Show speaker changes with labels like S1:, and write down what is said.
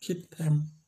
S1: keep them